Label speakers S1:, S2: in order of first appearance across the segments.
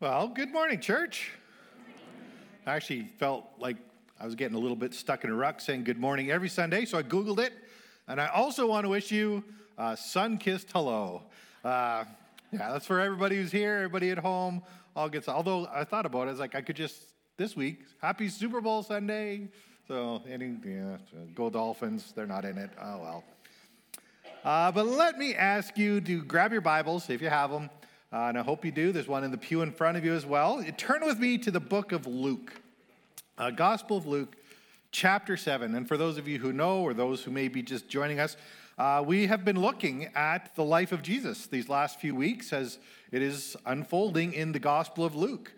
S1: Well, good morning, church. I actually felt like I was getting a little bit stuck in a rut saying good morning every Sunday, so I Googled it. And I also want to wish you a sun kissed hello. Uh, yeah, that's for everybody who's here, everybody at home, all gets. Although I thought about it, I was like, I could just, this week, happy Super Bowl Sunday. So, any, yeah, go Dolphins, they're not in it. Oh, well. Uh, but let me ask you to grab your Bibles, if you have them, uh, and I hope you do. There's one in the pew in front of you as well. Turn with me to the book of Luke, uh, Gospel of Luke, chapter 7. And for those of you who know, or those who may be just joining us, uh, we have been looking at the life of Jesus these last few weeks as it is unfolding in the Gospel of Luke.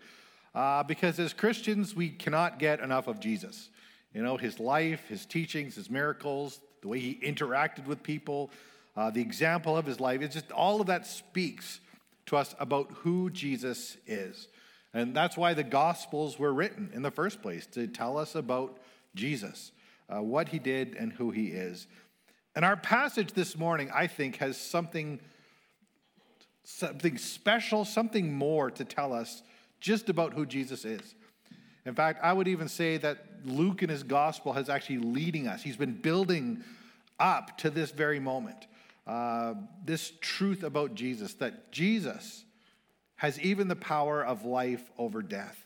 S1: Uh, because as Christians, we cannot get enough of Jesus. You know, his life, his teachings, his miracles, the way he interacted with people, uh, the example of his life. It's just all of that speaks to us about who Jesus is. And that's why the Gospels were written in the first place, to tell us about Jesus, uh, what he did, and who he is. And our passage this morning, I think, has something, something special, something more to tell us just about who Jesus is. In fact, I would even say that Luke in his gospel has actually leading us. He's been building up to this very moment. Uh, this truth about Jesus that Jesus has even the power of life over death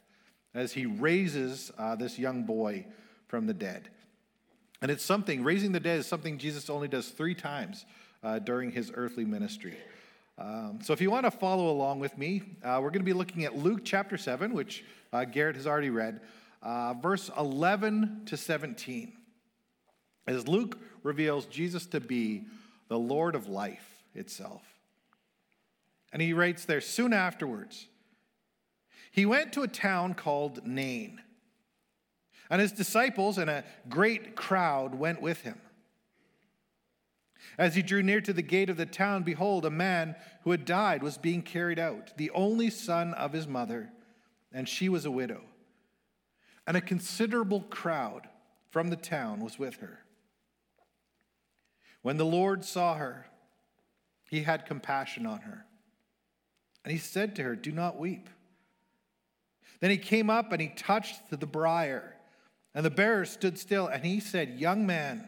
S1: as he raises uh, this young boy from the dead. And it's something, raising the dead is something Jesus only does three times uh, during his earthly ministry. Um, so if you want to follow along with me, uh, we're going to be looking at Luke chapter 7, which uh, Garrett has already read, uh, verse 11 to 17. As Luke reveals Jesus to be the Lord of life itself. And he writes there soon afterwards, he went to a town called Nain, and his disciples and a great crowd went with him. As he drew near to the gate of the town, behold, a man who had died was being carried out, the only son of his mother, and she was a widow. And a considerable crowd from the town was with her. When the Lord saw her, he had compassion on her. And he said to her, Do not weep. Then he came up and he touched the briar, and the bearer stood still, and he said, Young man,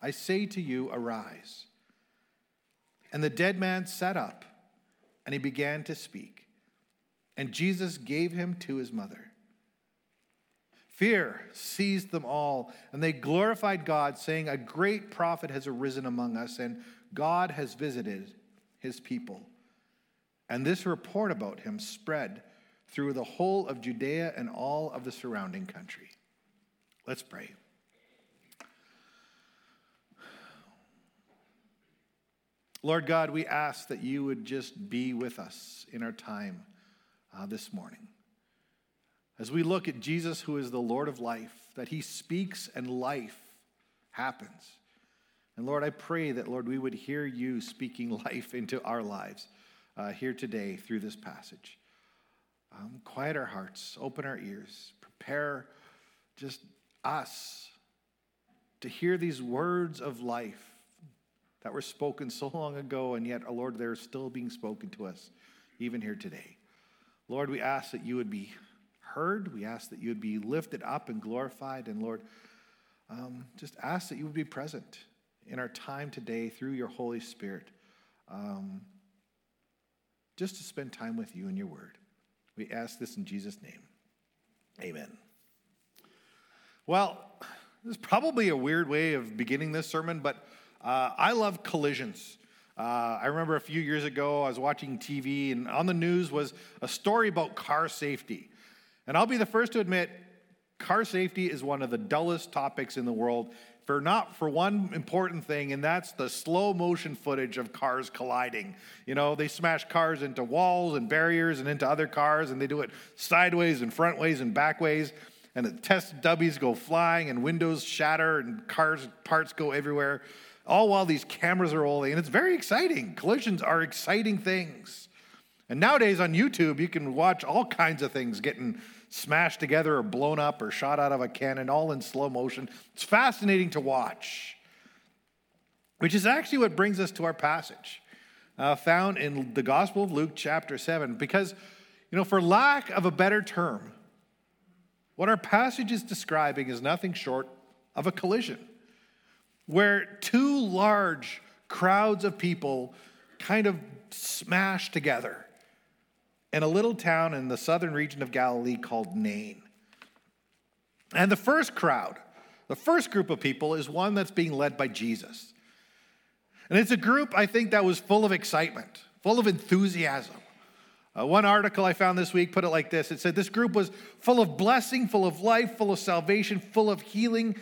S1: I say to you, arise. And the dead man sat up, and he began to speak. And Jesus gave him to his mother. Fear seized them all, and they glorified God, saying, A great prophet has arisen among us, and God has visited his people. And this report about him spread through the whole of Judea and all of the surrounding country. Let's pray. Lord God, we ask that you would just be with us in our time uh, this morning. As we look at Jesus, who is the Lord of life, that he speaks and life happens. And Lord, I pray that, Lord, we would hear you speaking life into our lives uh, here today through this passage. Um, quiet our hearts, open our ears, prepare just us to hear these words of life that were spoken so long ago, and yet, oh Lord, they're still being spoken to us even here today. Lord, we ask that you would be heard. We ask that you would be lifted up and glorified. And Lord, um, just ask that you would be present in our time today through your Holy Spirit, um, just to spend time with you and your word. We ask this in Jesus' name. Amen. Well, this is probably a weird way of beginning this sermon, but uh, I love collisions. Uh, I remember a few years ago, I was watching TV, and on the news was a story about car safety. And I'll be the first to admit, car safety is one of the dullest topics in the world for not for one important thing, and that's the slow motion footage of cars colliding. You know, they smash cars into walls and barriers and into other cars, and they do it sideways and frontways and backways. And the test dubbies go flying, and windows shatter, and cars parts go everywhere, all while these cameras are rolling. And it's very exciting. Collisions are exciting things. And nowadays on YouTube, you can watch all kinds of things getting smashed together or blown up or shot out of a cannon, all in slow motion. It's fascinating to watch, which is actually what brings us to our passage uh, found in the Gospel of Luke, chapter 7. Because, you know, for lack of a better term, what our passage is describing is nothing short of a collision where two large crowds of people kind of smash together in a little town in the southern region of Galilee called Nain. And the first crowd, the first group of people, is one that's being led by Jesus. And it's a group, I think, that was full of excitement, full of enthusiasm. Uh, one article I found this week put it like this it said, This group was full of blessing, full of life, full of salvation, full of healing.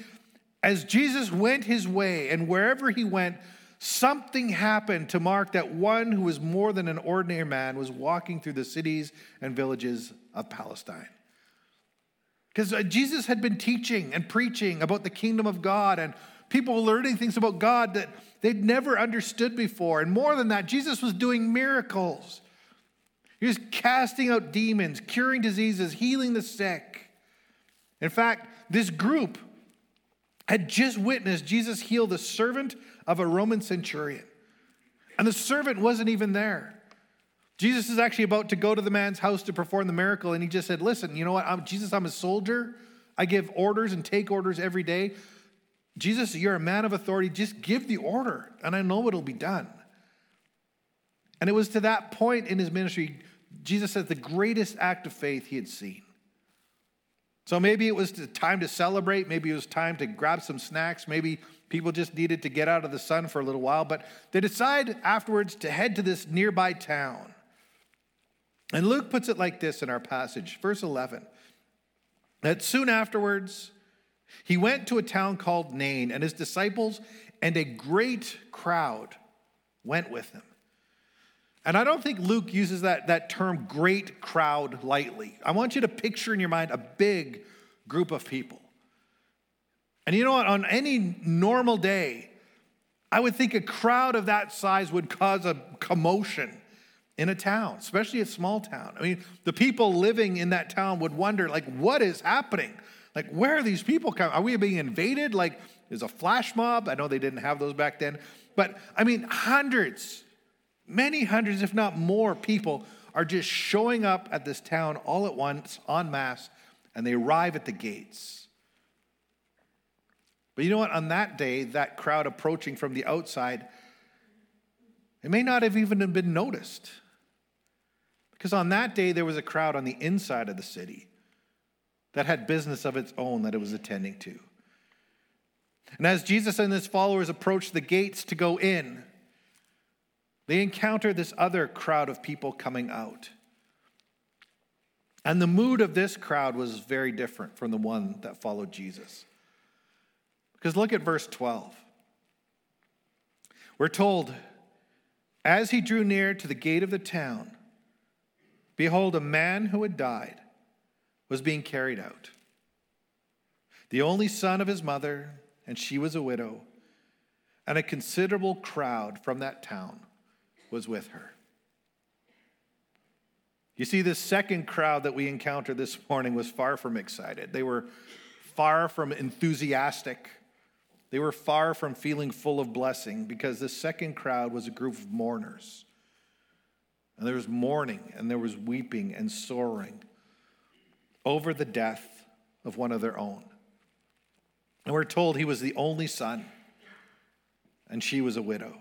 S1: As Jesus went his way, and wherever he went, something happened to mark that one who was more than an ordinary man was walking through the cities and villages of Palestine. Because uh, Jesus had been teaching and preaching about the kingdom of God, and people were learning things about God that they'd never understood before. And more than that, Jesus was doing miracles. He was casting out demons, curing diseases, healing the sick. In fact, this group had just witnessed Jesus heal the servant of a Roman centurion. And the servant wasn't even there. Jesus is actually about to go to the man's house to perform the miracle, and he just said, Listen, you know what? I'm, Jesus, I'm a soldier. I give orders and take orders every day. Jesus, you're a man of authority. Just give the order, and I know it'll be done. And it was to that point in his ministry Jesus says the greatest act of faith he had seen. So maybe it was time to celebrate. Maybe it was time to grab some snacks. Maybe people just needed to get out of the sun for a little while. But they decide afterwards to head to this nearby town. And Luke puts it like this in our passage, verse 11 that soon afterwards, he went to a town called Nain, and his disciples and a great crowd went with him. And I don't think Luke uses that, that term great crowd lightly. I want you to picture in your mind a big group of people. And you know what? On any normal day, I would think a crowd of that size would cause a commotion in a town, especially a small town. I mean, the people living in that town would wonder, like, what is happening? Like, where are these people coming? Are we being invaded? Like, is a flash mob? I know they didn't have those back then. But I mean, hundreds Many hundreds, if not more, people are just showing up at this town all at once, en masse, and they arrive at the gates. But you know what? On that day, that crowd approaching from the outside, it may not have even been noticed. Because on that day, there was a crowd on the inside of the city that had business of its own that it was attending to. And as Jesus and his followers approached the gates to go in, they encounter this other crowd of people coming out. And the mood of this crowd was very different from the one that followed Jesus. Because look at verse 12. We're told, as he drew near to the gate of the town, behold, a man who had died was being carried out. The only son of his mother, and she was a widow, and a considerable crowd from that town was with her. You see, this second crowd that we encountered this morning was far from excited. They were far from enthusiastic. They were far from feeling full of blessing because this second crowd was a group of mourners. And there was mourning and there was weeping and sorrowing over the death of one of their own. And we're told he was the only son and she was a widow.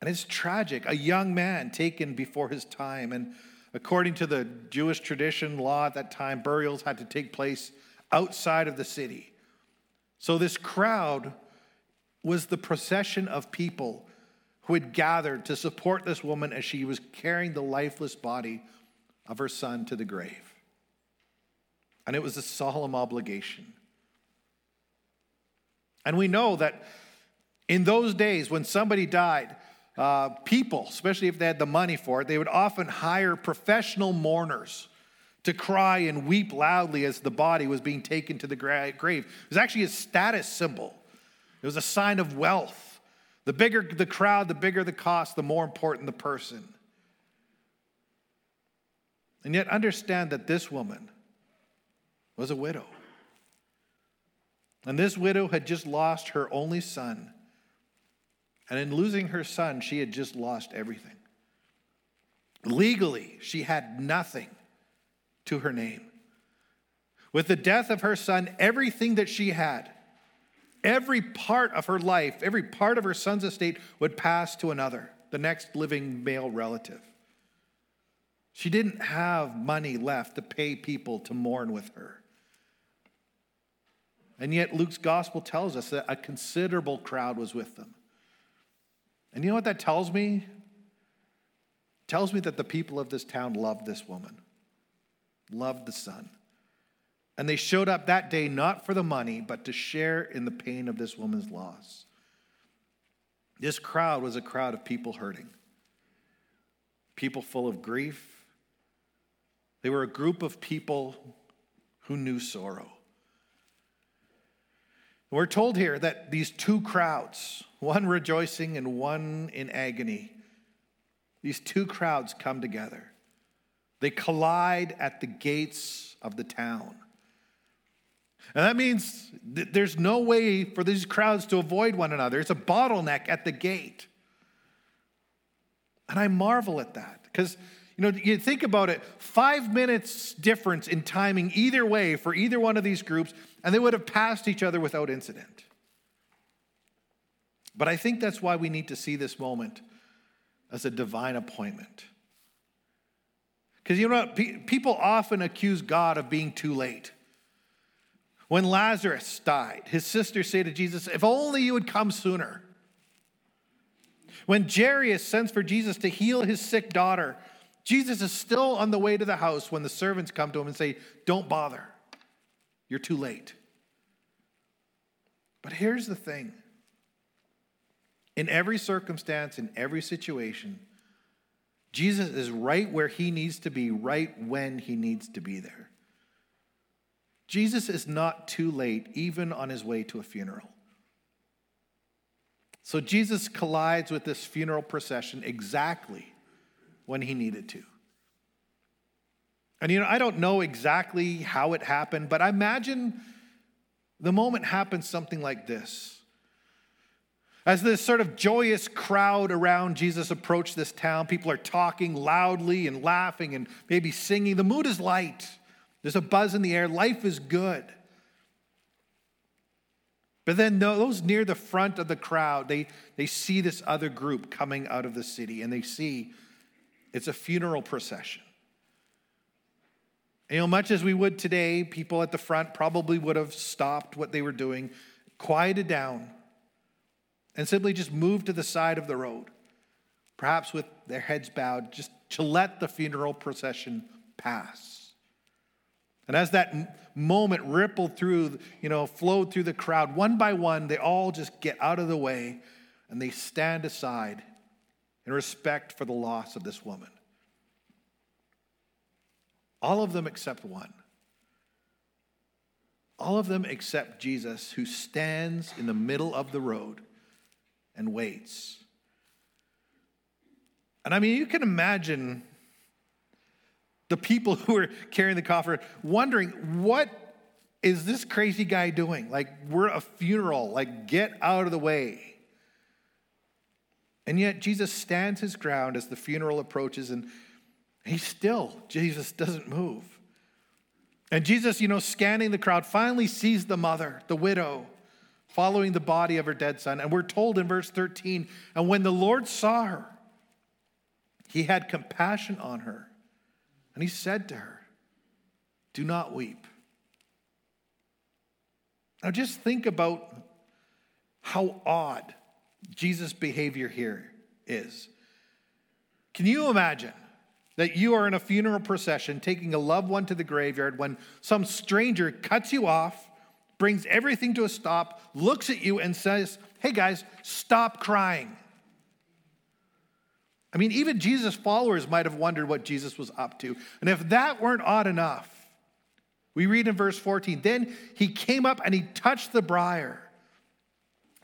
S1: And it's tragic. A young man taken before his time. And according to the Jewish tradition law at that time, burials had to take place outside of the city. So this crowd was the procession of people who had gathered to support this woman as she was carrying the lifeless body of her son to the grave. And it was a solemn obligation. And we know that in those days when somebody died, uh, people, especially if they had the money for it, they would often hire professional mourners to cry and weep loudly as the body was being taken to the grave. It was actually a status symbol, it was a sign of wealth. The bigger the crowd, the bigger the cost, the more important the person. And yet, understand that this woman was a widow. And this widow had just lost her only son and in losing her son, she had just lost everything. Legally, she had nothing to her name. With the death of her son, everything that she had, every part of her life, every part of her son's estate would pass to another, the next living male relative. She didn't have money left to pay people to mourn with her. And yet, Luke's gospel tells us that a considerable crowd was with them. And you know what that tells me? It tells me that the people of this town loved this woman, loved the son. And they showed up that day not for the money, but to share in the pain of this woman's loss. This crowd was a crowd of people hurting, people full of grief. They were a group of people who knew sorrow. We're told here that these two crowds, one rejoicing and one in agony, these two crowds come together. They collide at the gates of the town. And that means th- there's no way for these crowds to avoid one another. It's a bottleneck at the gate. And I marvel at that because, you know, you think about it five minutes difference in timing either way for either one of these groups, and they would have passed each other without incident. But I think that's why we need to see this moment as a divine appointment. Because you know what? People often accuse God of being too late. When Lazarus died, his sisters say to Jesus, If only you would come sooner. When Jairus sends for Jesus to heal his sick daughter, Jesus is still on the way to the house when the servants come to him and say, Don't bother. You're too late. But here's the thing in every circumstance, in every situation, Jesus is right where he needs to be, right when he needs to be there. Jesus is not too late, even on his way to a funeral. So Jesus collides with this funeral procession exactly when he needed to. And you know, I don't know exactly how it happened, but I imagine the moment happened something like this. As this sort of joyous crowd around Jesus approached this town, people are talking loudly and laughing and maybe singing. The mood is light, there's a buzz in the air, life is good. But then those near the front of the crowd, they, they see this other group coming out of the city and they see it's a funeral procession. You know, much as we would today, people at the front probably would have stopped what they were doing, quieted down, and simply just moved to the side of the road, perhaps with their heads bowed, just to let the funeral procession pass. And as that moment rippled through, you know, flowed through the crowd, one by one, they all just get out of the way and they stand aside in respect for the loss of this woman. All of them except one. All of them except Jesus, who stands in the middle of the road and waits. And I mean, you can imagine the people who are carrying the coffin wondering, what is this crazy guy doing? Like, we're a funeral, like, get out of the way. And yet, Jesus stands his ground as the funeral approaches and he still, Jesus doesn't move. And Jesus, you know, scanning the crowd, finally sees the mother, the widow, following the body of her dead son. And we're told in verse 13, and when the Lord saw her, he had compassion on her. And he said to her, Do not weep. Now just think about how odd Jesus' behavior here is. Can you imagine that you are in a funeral procession taking a loved one to the graveyard when some stranger cuts you off, brings everything to a stop, looks at you, and says, Hey guys, stop crying. I mean, even Jesus' followers might have wondered what Jesus was up to. And if that weren't odd enough, we read in verse 14 Then he came up and he touched the briar.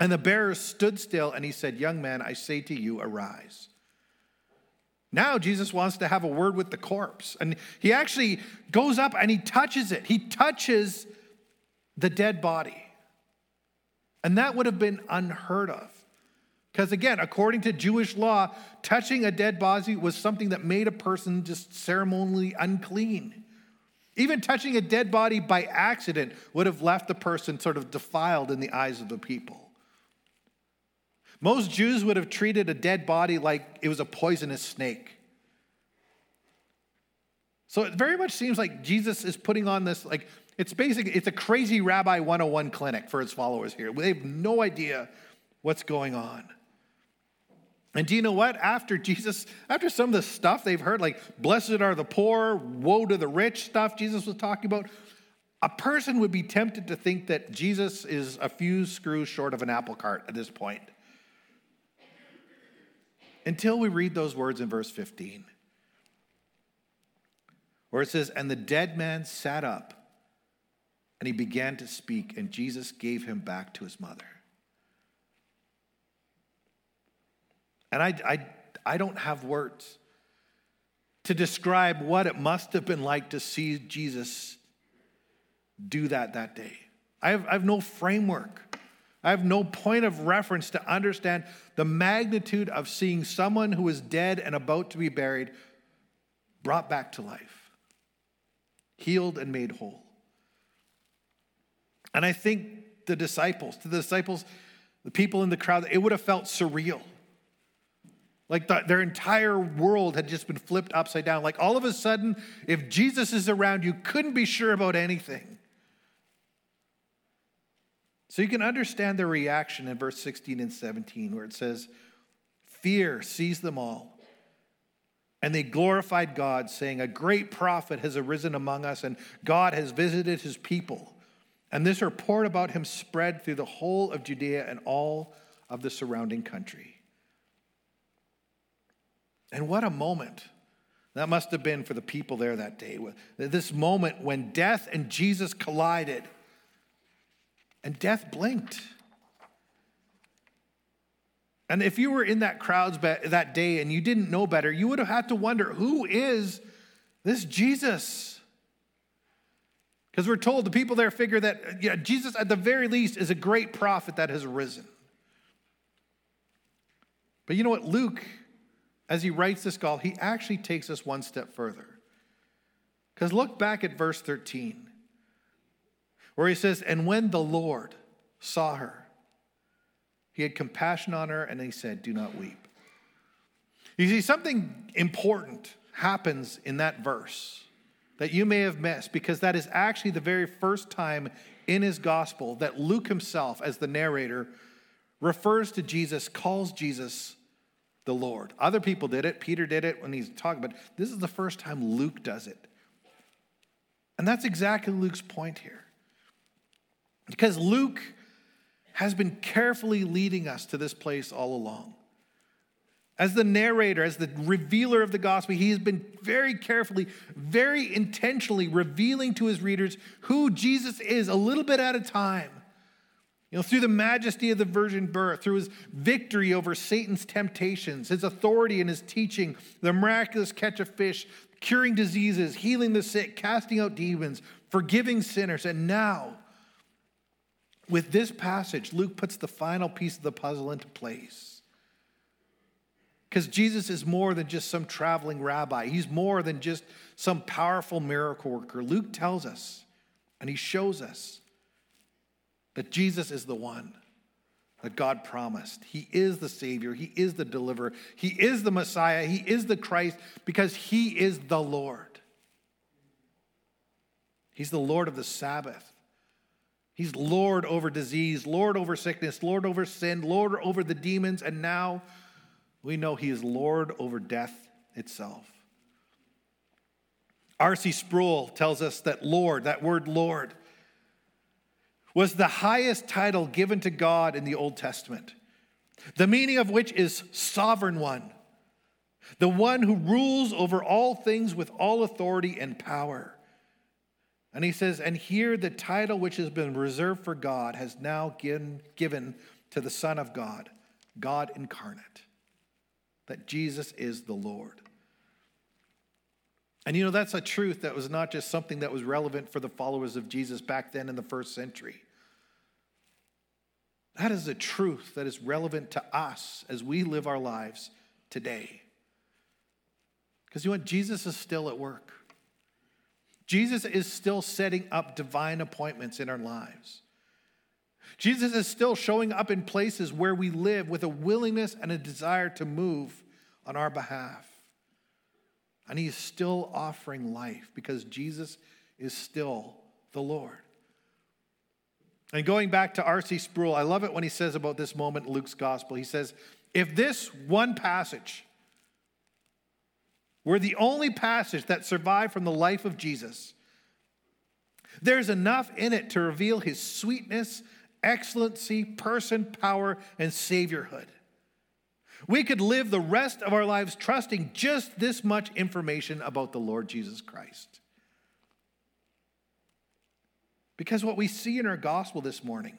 S1: And the bearer stood still and he said, Young man, I say to you, arise. Now Jesus wants to have a word with the corpse. And he actually goes up and he touches it. He touches the dead body. And that would have been unheard of Because again, according to Jewish law, touching a dead body was something that made a person just ceremonially unclean. Even touching a dead body by accident would have left the person sort of defiled in the eyes of the people. Most Jews would have treated a dead body like it was a poisonous snake. So it very much seems like Jesus is putting on this, like, it's basically, it's a crazy Rabbi 101 clinic for his followers here. They have no idea what's going on. And do you know what? After Jesus, after some of the stuff they've heard, like blessed are the poor, woe to the rich stuff Jesus was talking about, a person would be tempted to think that Jesus is a few screws short of an apple cart at this point. Until we read those words in verse 15, where it says, And the dead man sat up and he began to speak, and Jesus gave him back to his mother. And I, I, I don't have words to describe what it must have been like to see Jesus do that that day. I have, I have no framework. I have no point of reference to understand the magnitude of seeing someone who is dead and about to be buried brought back to life, healed and made whole. And I think the disciples, to the disciples, the people in the crowd, it would have felt surreal. Like the, their entire world had just been flipped upside down. Like all of a sudden, if Jesus is around, you couldn't be sure about anything. So you can understand their reaction in verse 16 and 17, where it says, Fear seized them all. And they glorified God, saying, A great prophet has arisen among us, and God has visited his people. And this report about him spread through the whole of Judea and all of the surrounding country. And what a moment that must have been for the people there that day. This moment when death and Jesus collided, and death blinked. And if you were in that crowd that day and you didn't know better, you would have had to wonder who is this Jesus? Because we're told the people there figure that yeah, Jesus, at the very least, is a great prophet that has arisen. But you know what? Luke as he writes this call, he actually takes us one step further. Because look back at verse 13, where he says, And when the Lord saw her, he had compassion on her and he said, Do not weep. You see, something important happens in that verse that you may have missed because that is actually the very first time in his gospel that Luke himself, as the narrator, refers to Jesus, calls Jesus the Lord. Other people did it. Peter did it when he's talking, but this is the first time Luke does it. And that's exactly Luke's point here. Because Luke has been carefully leading us to this place all along. As the narrator, as the revealer of the gospel, he has been very carefully, very intentionally revealing to his readers who Jesus is a little bit at a time you know, through the majesty of the virgin birth, through his victory over Satan's temptations, his authority and his teaching, the miraculous catch of fish, curing diseases, healing the sick, casting out demons, forgiving sinners. And now, with this passage, Luke puts the final piece of the puzzle into place. Because Jesus is more than just some traveling rabbi, he's more than just some powerful miracle worker. Luke tells us, and he shows us that Jesus is the one that God promised. He is the Savior, He is the deliverer, He is the Messiah, He is the Christ because He is the Lord. He's the Lord of the Sabbath. He's Lord over disease, Lord over sickness, Lord over sin, Lord over the demons, and now we know He is Lord over death itself. R.C. Sproul tells us that Lord, that word Lord, was the highest title given to God in the Old Testament, the meaning of which is sovereign one, the one who rules over all things with all authority and power. And he says, and here the title which has been reserved for God has now given, given to the Son of God, God incarnate, that Jesus is the Lord. And you know, that's a truth that was not just something that was relevant for the followers of Jesus back then in the first century. That is a truth that is relevant to us as we live our lives today. Because you know what? Jesus is still at work. Jesus is still setting up divine appointments in our lives. Jesus is still showing up in places where we live with a willingness and a desire to move on our behalf. And he is still offering life because Jesus is still the Lord. And going back to R.C. Sproul, I love it when he says about this moment in Luke's gospel. He says, if this one passage were the only passage that survived from the life of Jesus, there's enough in it to reveal his sweetness, excellency, person, power, and saviorhood. We could live the rest of our lives trusting just this much information about the Lord Jesus Christ. Because what we see in our gospel this morning,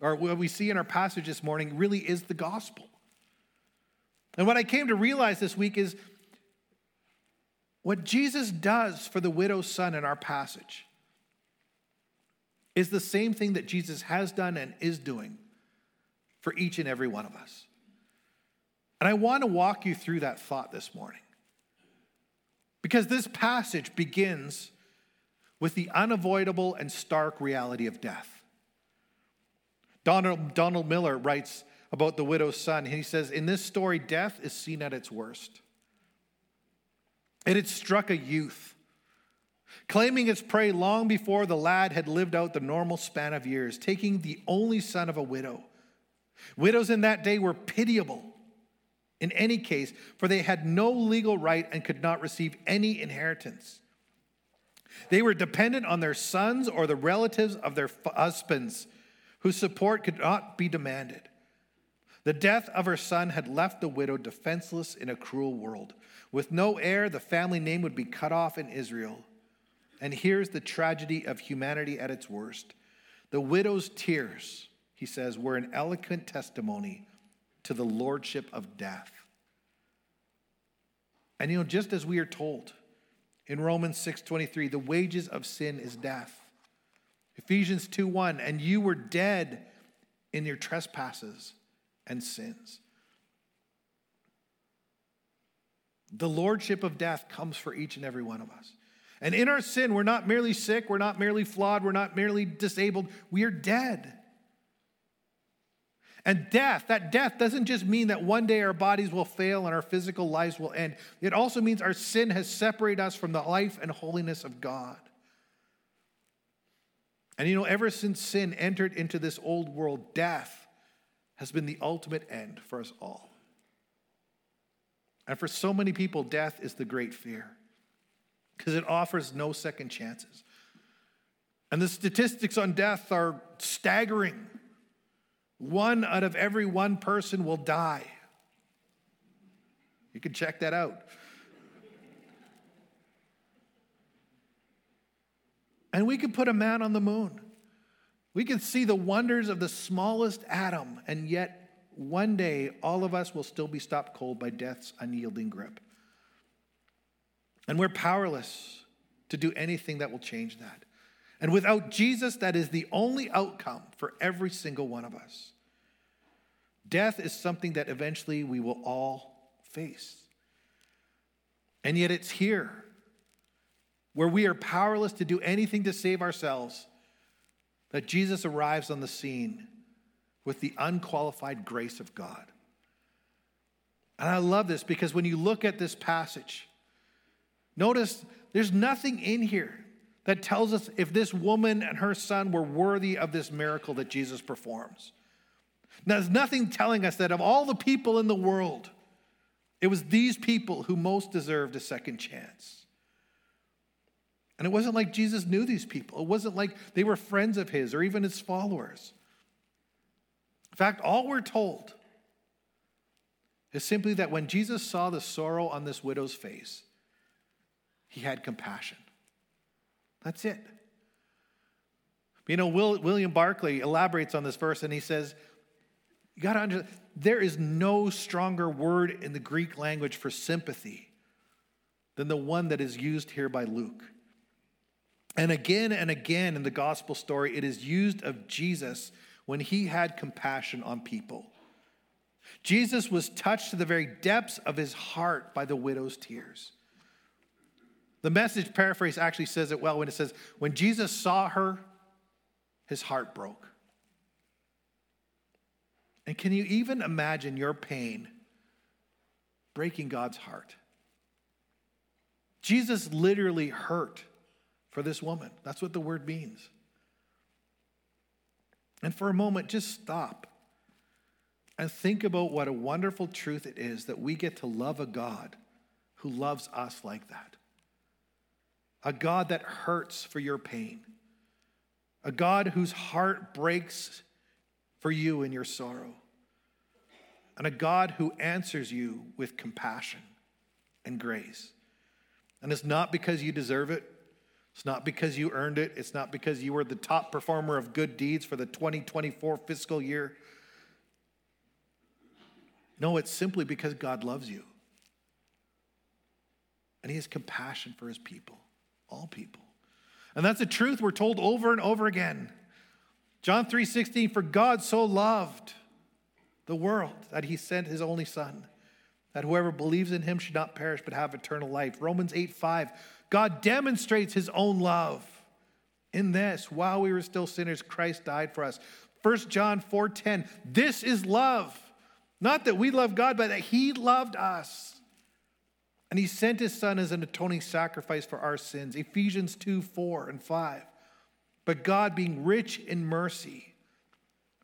S1: or what we see in our passage this morning, really is the gospel. And what I came to realize this week is what Jesus does for the widow's son in our passage is the same thing that Jesus has done and is doing for each and every one of us. And I want to walk you through that thought this morning. Because this passage begins with the unavoidable and stark reality of death. Donald, Donald Miller writes about the widow's son. He says, In this story, death is seen at its worst. It had struck a youth, claiming its prey long before the lad had lived out the normal span of years, taking the only son of a widow. Widows in that day were pitiable in any case, for they had no legal right and could not receive any inheritance. They were dependent on their sons or the relatives of their husbands, whose support could not be demanded. The death of her son had left the widow defenseless in a cruel world. With no heir, the family name would be cut off in Israel. And here's the tragedy of humanity at its worst. The widow's tears, he says, were an eloquent testimony to the lordship of death. And you know, just as we are told, in Romans 6:23, the wages of sin is death. Ephesians 2:1, and you were dead in your trespasses and sins. The lordship of death comes for each and every one of us. And in our sin, we're not merely sick, we're not merely flawed, we're not merely disabled, we are dead. And death, that death doesn't just mean that one day our bodies will fail and our physical lives will end. It also means our sin has separated us from the life and holiness of God. And you know, ever since sin entered into this old world, death has been the ultimate end for us all. And for so many people, death is the great fear because it offers no second chances. And the statistics on death are staggering. One out of every one person will die. You can check that out. And we can put a man on the moon. We can see the wonders of the smallest atom, and yet one day all of us will still be stopped cold by death's unyielding grip. And we're powerless to do anything that will change that. And without Jesus, that is the only outcome for every single one of us. Death is something that eventually we will all face. And yet it's here where we are powerless to do anything to save ourselves that Jesus arrives on the scene with the unqualified grace of God. And I love this because when you look at this passage, notice there's nothing in here that tells us if this woman and her son were worthy of this miracle that Jesus performs. Now, there's nothing telling us that of all the people in the world, it was these people who most deserved a second chance. And it wasn't like Jesus knew these people, it wasn't like they were friends of his or even his followers. In fact, all we're told is simply that when Jesus saw the sorrow on this widow's face, he had compassion. That's it. You know, Will, William Barclay elaborates on this verse and he says, You got to understand, there is no stronger word in the Greek language for sympathy than the one that is used here by Luke. And again and again in the gospel story, it is used of Jesus when he had compassion on people. Jesus was touched to the very depths of his heart by the widow's tears. The message paraphrase actually says it well when it says, When Jesus saw her, his heart broke. And can you even imagine your pain breaking God's heart? Jesus literally hurt for this woman. That's what the word means. And for a moment, just stop and think about what a wonderful truth it is that we get to love a God who loves us like that. A God that hurts for your pain. A God whose heart breaks for you in your sorrow. And a God who answers you with compassion and grace. And it's not because you deserve it. It's not because you earned it. It's not because you were the top performer of good deeds for the 2024 fiscal year. No, it's simply because God loves you. And he has compassion for his people, all people. And that's a truth we're told over and over again. John 3:16 for God so loved the world that he sent his only son that whoever believes in him should not perish but have eternal life. Romans 8:5 God demonstrates his own love in this while we were still sinners Christ died for us. 1 John 4:10 This is love not that we love God, but that He loved us. And He sent His Son as an atoning sacrifice for our sins. Ephesians 2 4 and 5. But God, being rich in mercy,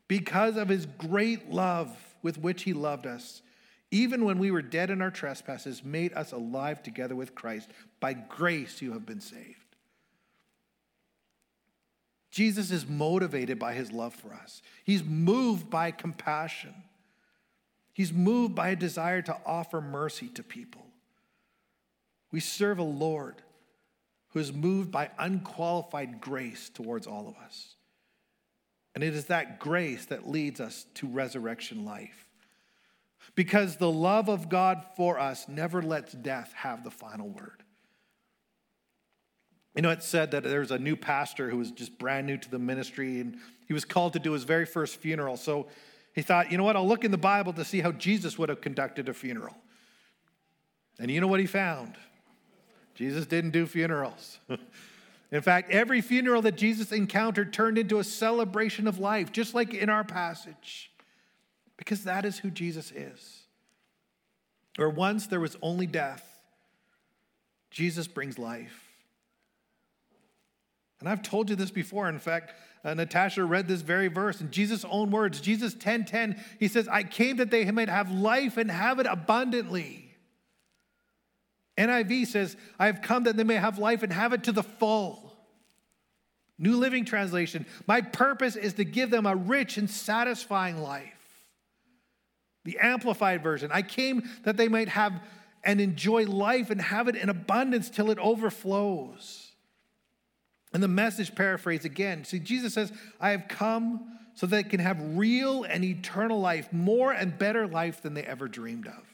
S1: because of His great love with which He loved us, even when we were dead in our trespasses, made us alive together with Christ. By grace you have been saved. Jesus is motivated by his love for us. He's moved by compassion. He's moved by a desire to offer mercy to people. We serve a Lord who is moved by unqualified grace towards all of us. And it is that grace that leads us to resurrection life. Because the love of God for us never lets death have the final word. You know, it said that there's a new pastor who was just brand new to the ministry and he was called to do his very first funeral. So he thought, you know what, I'll look in the Bible to see how Jesus would have conducted a funeral. And you know what he found? Jesus didn't do funerals. in fact, every funeral that Jesus encountered turned into a celebration of life, just like in our passage, because that is who Jesus is. Where once there was only death, Jesus brings life. And I've told you this before. In fact, uh, Natasha read this very verse in Jesus' own words. Jesus 10 10, he says, I came that they might have life and have it abundantly. NIV says, I have come that they may have life and have it to the full. New Living Translation, my purpose is to give them a rich and satisfying life. The Amplified Version, I came that they might have and enjoy life and have it in abundance till it overflows. And the message paraphrase again. See, Jesus says, I have come so they can have real and eternal life, more and better life than they ever dreamed of.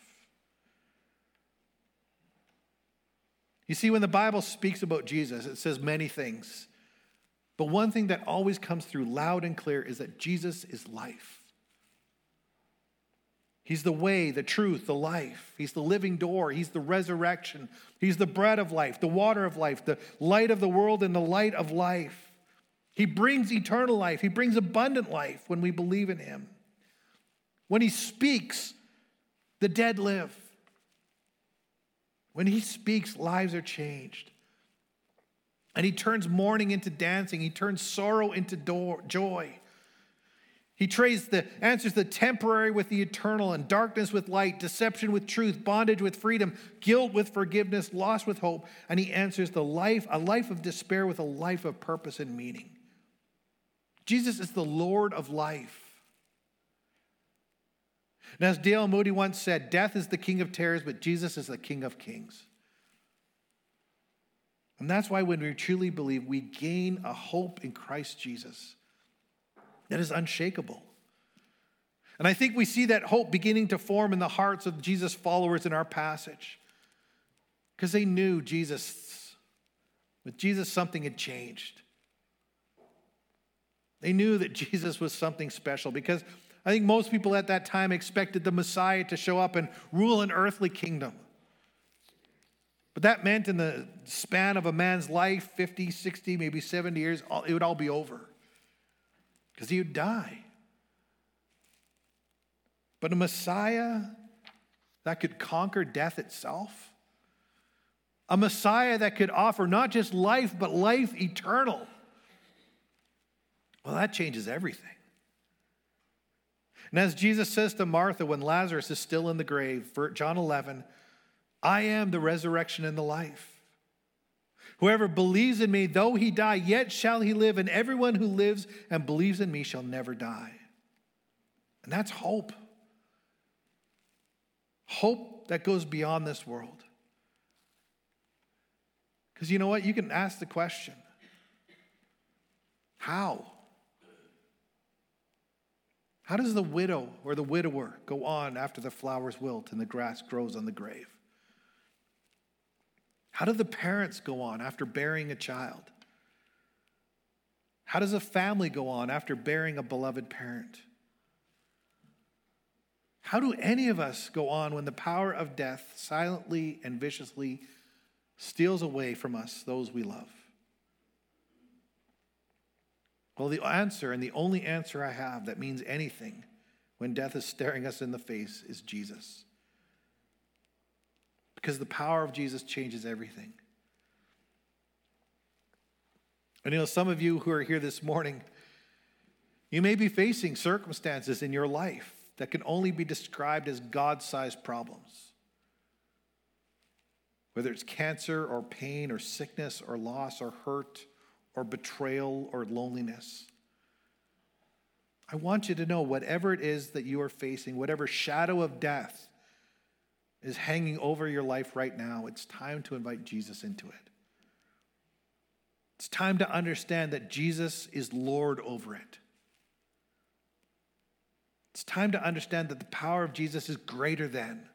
S1: You see, when the Bible speaks about Jesus, it says many things. But one thing that always comes through loud and clear is that Jesus is life. He's the way, the truth, the life. He's the living door. He's the resurrection. He's the bread of life, the water of life, the light of the world, and the light of life. He brings eternal life. He brings abundant life when we believe in Him. When He speaks, the dead live. When He speaks, lives are changed. And He turns mourning into dancing, He turns sorrow into joy. He trades the answers the temporary with the eternal and darkness with light, deception with truth, bondage with freedom, guilt with forgiveness, loss with hope, and he answers the life, a life of despair with a life of purpose and meaning. Jesus is the Lord of life. And as Dale Moody once said, death is the king of terrors, but Jesus is the king of kings. And that's why when we truly believe, we gain a hope in Christ Jesus that is unshakable. And I think we see that hope beginning to form in the hearts of Jesus' followers in our passage because they knew Jesus. With Jesus, something had changed. They knew that Jesus was something special because I think most people at that time expected the Messiah to show up and rule an earthly kingdom. But that meant in the span of a man's life 50, 60, maybe 70 years, it would all be over because he would die. But a Messiah that could conquer death itself, a Messiah that could offer not just life, but life eternal. Well, that changes everything. And as Jesus says to Martha when Lazarus is still in the grave, John 11, I am the resurrection and the life. Whoever believes in me, though he die, yet shall he live, and everyone who lives and believes in me shall never die. And that's hope. Hope that goes beyond this world. Because you know what? You can ask the question how? How does the widow or the widower go on after the flowers wilt and the grass grows on the grave? How do the parents go on after burying a child? How does a family go on after burying a beloved parent? How do any of us go on when the power of death silently and viciously steals away from us those we love? Well, the answer, and the only answer I have that means anything when death is staring us in the face, is Jesus. Because the power of Jesus changes everything. And you know, some of you who are here this morning, you may be facing circumstances in your life that can only be described as God sized problems. Whether it's cancer or pain or sickness or loss or hurt or betrayal or loneliness. I want you to know whatever it is that you are facing, whatever shadow of death is hanging over your life right now, it's time to invite Jesus into it. It's time to understand that Jesus is Lord over it. It's time to understand that the power of Jesus is greater than.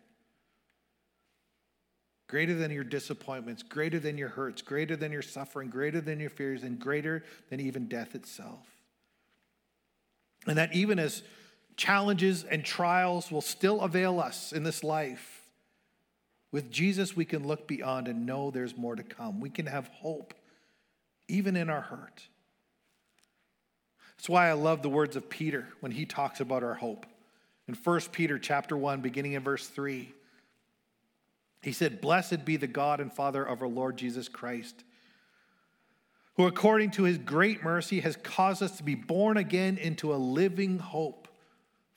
S1: Greater than your disappointments, greater than your hurts, greater than your suffering, greater than your fears, and greater than even death itself. And that even as challenges and trials will still avail us in this life, with Jesus we can look beyond and know there's more to come. We can have hope even in our hurt. That's why I love the words of Peter when he talks about our hope. In 1 Peter chapter 1 beginning in verse 3, he said, "Blessed be the God and Father of our Lord Jesus Christ, who according to his great mercy has caused us to be born again into a living hope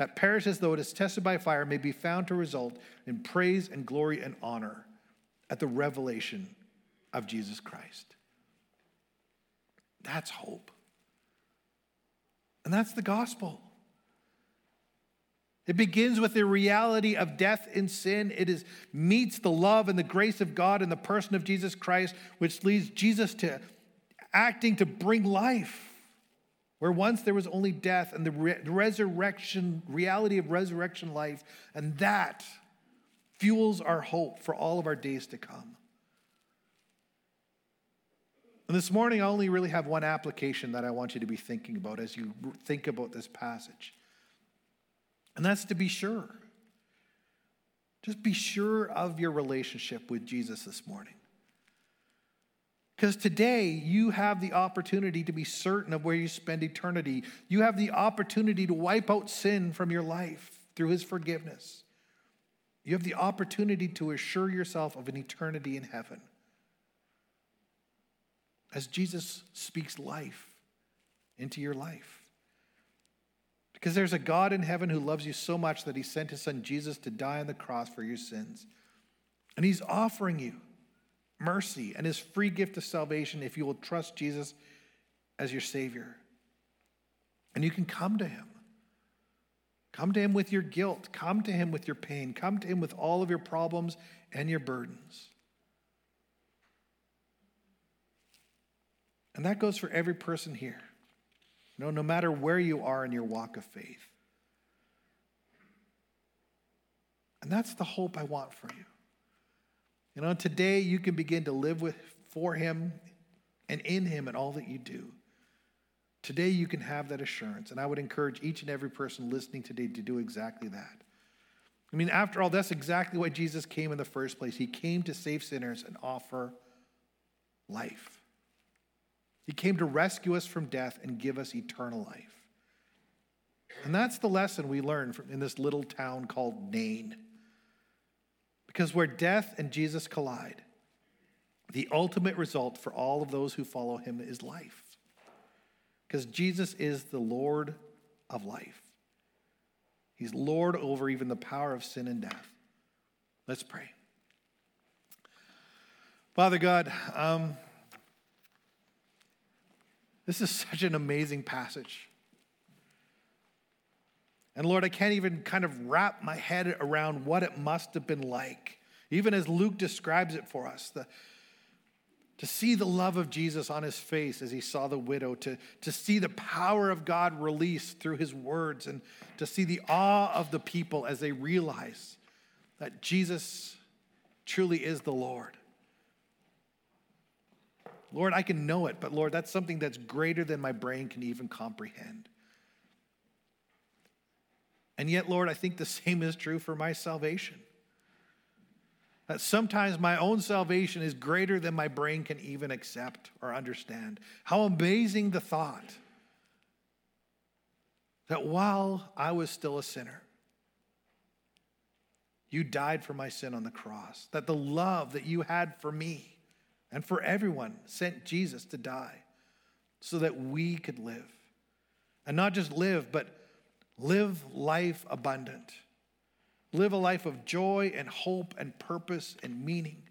S1: that perishes though it is tested by fire, may be found to result in praise and glory and honor at the revelation of Jesus Christ. That's hope. And that's the gospel. It begins with the reality of death and sin. It is meets the love and the grace of God in the person of Jesus Christ, which leads Jesus to acting to bring life. Where once there was only death and the re- resurrection, reality of resurrection life, and that fuels our hope for all of our days to come. And this morning, I only really have one application that I want you to be thinking about as you think about this passage. And that's to be sure. Just be sure of your relationship with Jesus this morning. Because today you have the opportunity to be certain of where you spend eternity. You have the opportunity to wipe out sin from your life through his forgiveness. You have the opportunity to assure yourself of an eternity in heaven as Jesus speaks life into your life. Because there's a God in heaven who loves you so much that he sent his son Jesus to die on the cross for your sins. And he's offering you mercy and his free gift of salvation if you will trust Jesus as your Savior. And you can come to him. Come to him with your guilt. Come to him with your pain. Come to him with all of your problems and your burdens. And that goes for every person here. You know, no matter where you are in your walk of faith. And that's the hope I want for you. You know, today you can begin to live with for him and in him in all that you do. Today you can have that assurance. And I would encourage each and every person listening today to do exactly that. I mean, after all, that's exactly why Jesus came in the first place. He came to save sinners and offer life. He came to rescue us from death and give us eternal life. And that's the lesson we learn from, in this little town called Nain. Because where death and Jesus collide, the ultimate result for all of those who follow him is life. Because Jesus is the Lord of life. He's Lord over even the power of sin and death. Let's pray. Father God, um, this is such an amazing passage. And Lord, I can't even kind of wrap my head around what it must have been like, even as Luke describes it for us. The, to see the love of Jesus on his face as he saw the widow, to, to see the power of God released through his words, and to see the awe of the people as they realize that Jesus truly is the Lord. Lord, I can know it, but Lord, that's something that's greater than my brain can even comprehend. And yet, Lord, I think the same is true for my salvation. That sometimes my own salvation is greater than my brain can even accept or understand. How amazing the thought that while I was still a sinner, you died for my sin on the cross. That the love that you had for me and for everyone sent Jesus to die so that we could live. And not just live, but live life abundant. Live a life of joy and hope and purpose and meaning.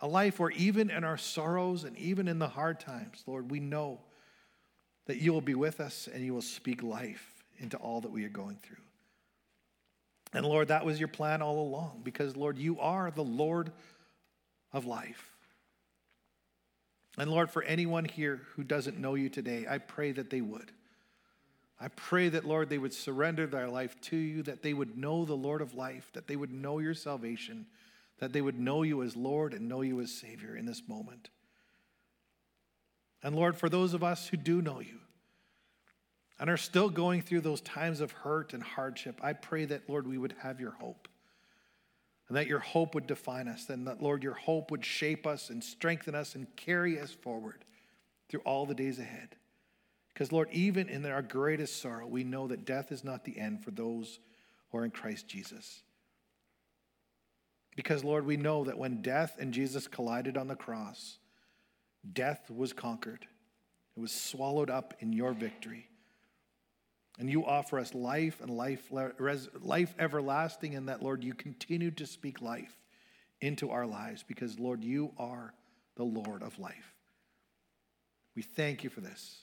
S1: A life where even in our sorrows and even in the hard times, Lord, we know that you will be with us and you will speak life into all that we are going through. And Lord, that was your plan all along because, Lord, you are the Lord of life. And Lord, for anyone here who doesn't know you today, I pray that they would. I pray that, Lord, they would surrender their life to you, that they would know the Lord of life, that they would know your salvation, that they would know you as Lord and know you as Savior in this moment. And Lord, for those of us who do know you and are still going through those times of hurt and hardship, I pray that, Lord, we would have your hope. And that your hope would define us, and that, Lord, your hope would shape us and strengthen us and carry us forward through all the days ahead. Because, Lord, even in our greatest sorrow, we know that death is not the end for those who are in Christ Jesus. Because, Lord, we know that when death and Jesus collided on the cross, death was conquered, it was swallowed up in your victory. And you offer us life and life, life everlasting, and that, Lord, you continue to speak life into our lives because, Lord, you are the Lord of life. We thank you for this.